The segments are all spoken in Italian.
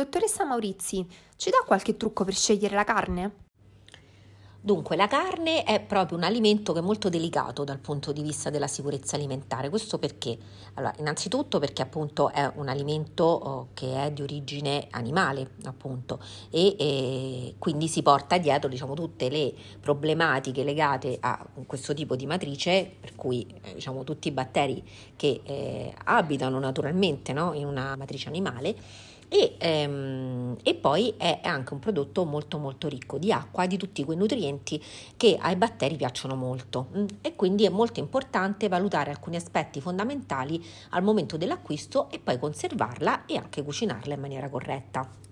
Dottoressa Maurizi, ci dà qualche trucco per scegliere la carne? Dunque, la carne è proprio un alimento che è molto delicato dal punto di vista della sicurezza alimentare. Questo perché? Allora, innanzitutto perché appunto è un alimento oh, che è di origine animale, appunto, e, e, quindi si porta dietro, diciamo, tutte le problematiche legate a questo tipo di matrice, per cui, eh, diciamo, tutti i batteri che eh, abitano naturalmente no, in una matrice animale e, ehm, e, poi è anche un prodotto molto molto ricco di acqua, di tutti quei nutrienti che ai batteri piacciono molto mm, e quindi è molto importante valutare alcuni aspetti fondamentali al momento dell'acquisto e poi conservarla e anche cucinarla in maniera corretta.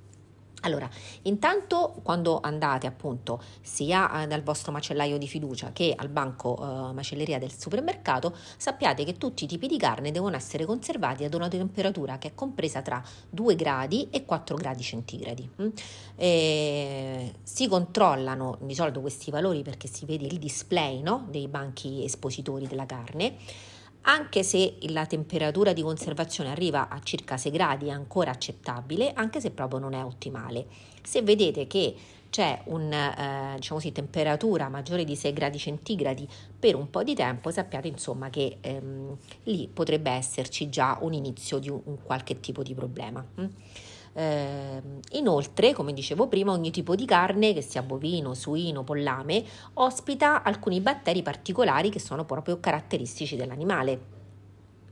Allora, intanto quando andate appunto sia eh, dal vostro macellaio di fiducia che al banco eh, macelleria del supermercato, sappiate che tutti i tipi di carne devono essere conservati ad una temperatura che è compresa tra 2 gradi e 4 gradi centigradi. Mm? E si controllano di solito questi valori perché si vede il display no? dei banchi espositori della carne anche se la temperatura di conservazione arriva a circa 6 gradi è ancora accettabile, anche se proprio non è ottimale. Se vedete che c'è una eh, diciamo temperatura maggiore di 6 gradi centigradi per un po' di tempo, sappiate insomma che ehm, lì potrebbe esserci già un inizio di un, un qualche tipo di problema. Mm? Eh, inoltre, come dicevo prima, ogni tipo di carne, che sia bovino, suino, pollame, ospita alcuni batteri particolari che sono proprio caratteristici dell'animale.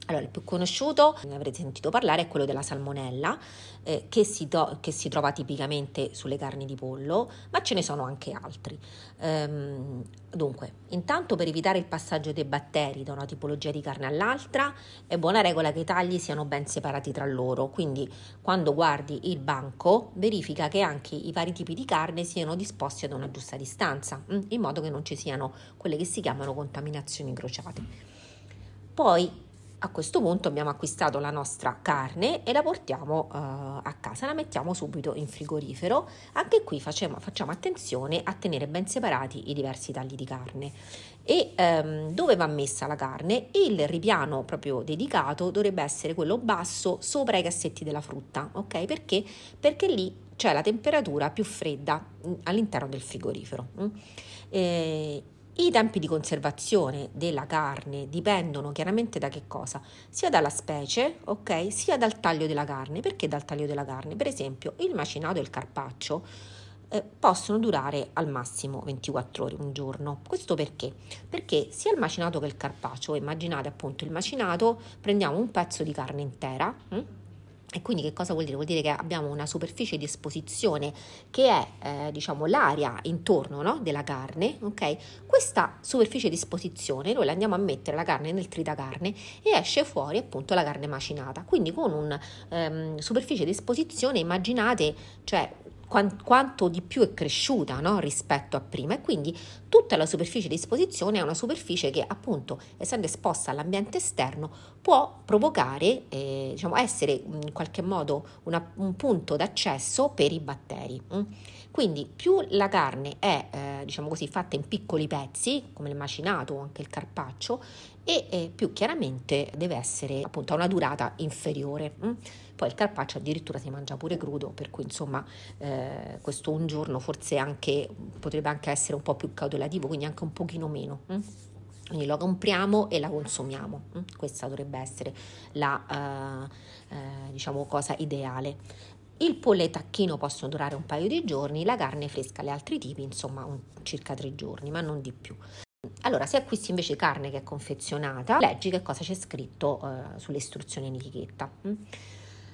Allora, il più conosciuto, ne avrete sentito parlare, è quello della salmonella, eh, che, si to- che, si trova tipicamente sulle carni di pollo, ma ce ne sono anche altri. Ehm, dunque, intanto per evitare il passaggio dei batteri da una tipologia di carne all'altra, è buona regola che i tagli siano ben separati tra loro, quindi quando guardi il banco verifica che anche i vari tipi di carne siano disposti ad una giusta distanza, mm, in modo che non ci siano quelle che si chiamano contaminazioni incrociate. Poi a questo punto abbiamo acquistato la nostra carne e la portiamo uh, a casa, la mettiamo subito in frigorifero. Anche qui facciamo, facciamo attenzione a tenere ben separati i diversi tagli di carne. E um, dove va messa la carne? Il ripiano proprio dedicato dovrebbe essere quello basso sopra i cassetti della frutta, ok? Perché? Perché lì c'è la temperatura più fredda mm, all'interno del frigorifero. Mm? E i tempi di conservazione della carne dipendono chiaramente da che cosa? Sia dalla specie, ok? Sia dal taglio della carne. Perché dal taglio della carne? Per esempio, il macinato e il carpaccio eh, possono durare al massimo 24 ore, un giorno. Questo perché? Perché sia il macinato che il carpaccio, immaginate appunto il macinato, prendiamo un pezzo di carne intera, hm? E quindi che cosa vuol dire? Vuol dire che abbiamo una superficie di esposizione che è eh, diciamo l'area intorno no? della carne, ok? Questa superficie di esposizione noi la andiamo a mettere la carne nel tritacarne e esce fuori appunto la carne macinata. Quindi con una ehm, superficie di esposizione immaginate, cioè quanto di più è cresciuta no? rispetto a prima e quindi tutta la superficie di esposizione è una superficie che appunto essendo esposta all'ambiente esterno può provocare, eh, diciamo, essere in qualche modo una, un punto d'accesso per i batteri. Mm? Quindi più la carne è eh, diciamo così, fatta in piccoli pezzi, come il macinato o anche il carpaccio, e eh, più chiaramente deve essere appunto a una durata inferiore. Mm? Poi il carpaccio addirittura si mangia pure crudo, per cui insomma eh, questo un giorno forse anche potrebbe anche essere un po' più cautelativo, quindi anche un pochino meno. Mm? Quindi lo compriamo e la consumiamo. Mm? Questa dovrebbe essere la uh, uh, diciamo cosa ideale. Il pollo e il tacchino possono durare un paio di giorni, la carne fresca, gli altri tipi, insomma, un, circa tre giorni, ma non di più. Allora, se acquisti invece carne che è confezionata, leggi che cosa c'è scritto uh, sulle istruzioni in etichetta. Mm?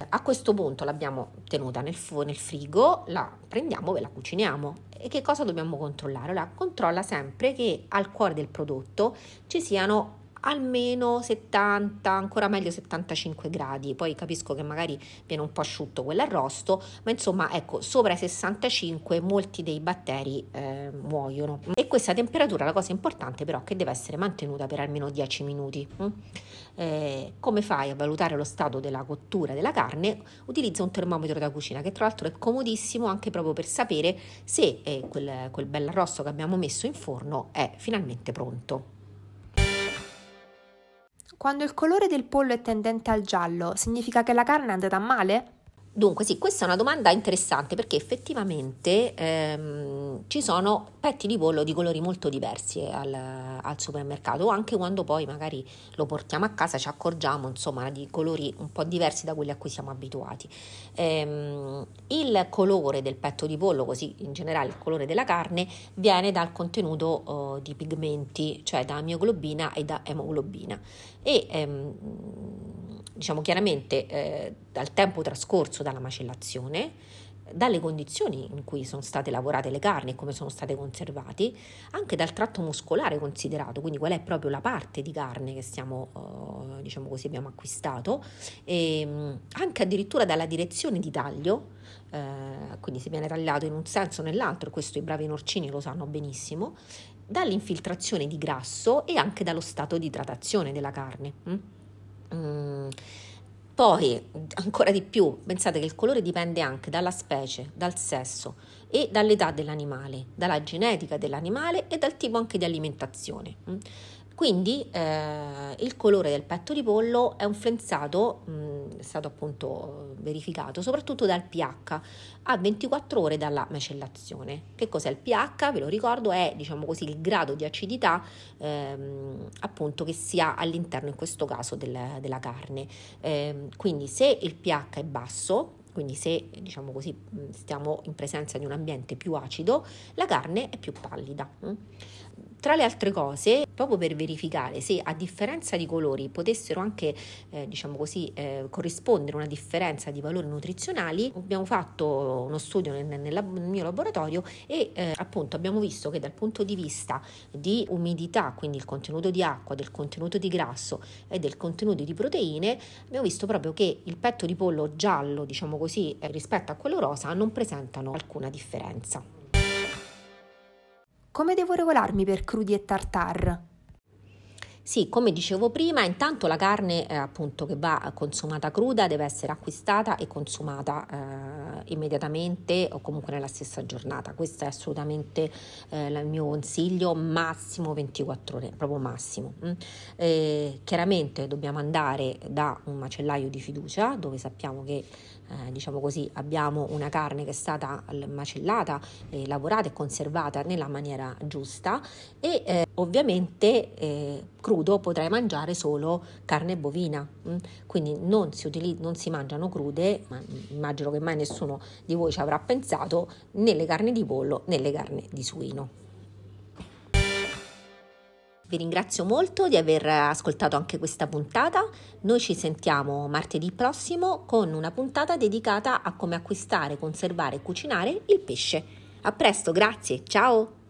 A questo punto l'abbiamo tenuta nel, nel frigo, la prendiamo e la cuciniamo. E che cosa dobbiamo controllare? Allora, controlla sempre che al cuore del prodotto ci siano almeno 70, ancora meglio 75 gradi. Poi capisco che magari viene un po' asciutto quell'arrosto, ma insomma, ecco, sopra i 65 molti dei batteri eh, muoiono. E questa temperatura, la cosa importante però, è che deve essere mantenuta per almeno 10 minuti. Mm? Eh, come fai a valutare lo stato della cottura della carne? Utilizza un termometro da cucina che tra l'altro è comodissimo anche proprio per sapere se eh, quel, quel bell'arrosto che abbiamo messo in forno è finalmente pronto. Quando il colore del pollo è tendente al giallo, significa che la carne è andata male? Dunque, sì, questa è una domanda interessante perché effettivamente ehm, ci sono petti di pollo di colori molto diversi al, al, supermercato, anche quando poi magari lo portiamo a casa ci accorgiamo insomma di colori un po' diversi da quelli a cui siamo abituati. Ehm, il colore del petto di pollo, così in generale il colore della carne, viene dal contenuto oh, di pigmenti, cioè da mioglobina e da emoglobina. E ehm, diciamo chiaramente eh, dal tempo trascorso dalla macellazione, dalle condizioni in cui sono state lavorate le carni e come sono state conservate, anche dal tratto muscolare considerato, quindi qual è proprio la parte di carne che stiamo, uh, diciamo così, abbiamo acquistato, e um, anche addirittura dalla direzione di taglio, uh, quindi se viene tagliato in un senso o nell'altro, questo i bravi norcini lo sanno benissimo, dall'infiltrazione di grasso e anche dallo stato di idratazione della carne. Mm? Mm. Poi, ancora di più, pensate che il colore dipende anche dalla specie, dal sesso e dall'età dell'animale, dalla genetica dell'animale e dal tipo anche di alimentazione. Mm. Quindi eh, il colore del petto di pollo è influenzato, mh, è stato appunto verificato, soprattutto dal pH a 24 ore dalla macellazione. Che cos'è il pH? Ve lo ricordo, è diciamo così il grado di acidità ehm, appunto che si ha all'interno in questo caso del, della carne. Eh, quindi se il pH è basso, quindi se diciamo così stiamo in presenza di un ambiente più acido, la carne è più pallida. Tra le altre cose, proprio per verificare se a differenza di colori potessero anche, eh, diciamo così, eh, corrispondere una differenza di valori nutrizionali, abbiamo fatto uno studio nel, nel, nel mio laboratorio e eh, appunto abbiamo visto che dal punto di vista di umidità, quindi il contenuto di acqua, del contenuto di grasso e del contenuto di proteine, abbiamo visto proprio che il petto di pollo giallo, diciamo così, eh, rispetto a quello rosa non presentano alcuna differenza. Come devo regolarmi per crudi e tartar? Sì, come dicevo prima, intanto la carne eh, appunto che va consumata cruda deve essere acquistata e consumata eh, immediatamente o comunque nella stessa giornata. Questo è assolutamente eh, il mio consiglio, massimo 24 ore, proprio massimo. Mm. chiaramente dobbiamo andare da un macellaio di fiducia dove sappiamo che eh, diciamo così, abbiamo una carne che è stata macellata, eh, lavorata e conservata nella maniera giusta e eh, ovviamente eh, crudo potrai mangiare solo carne bovina, mm? quindi non si, utilizz- non si mangiano crude, ma immagino che mai nessuno di voi ci avrà pensato, né le carni di pollo né le carni di suino. Vi ringrazio molto di aver ascoltato anche questa puntata. Noi ci sentiamo martedì prossimo con una puntata dedicata a come acquistare, conservare e cucinare il pesce. A presto, grazie, ciao!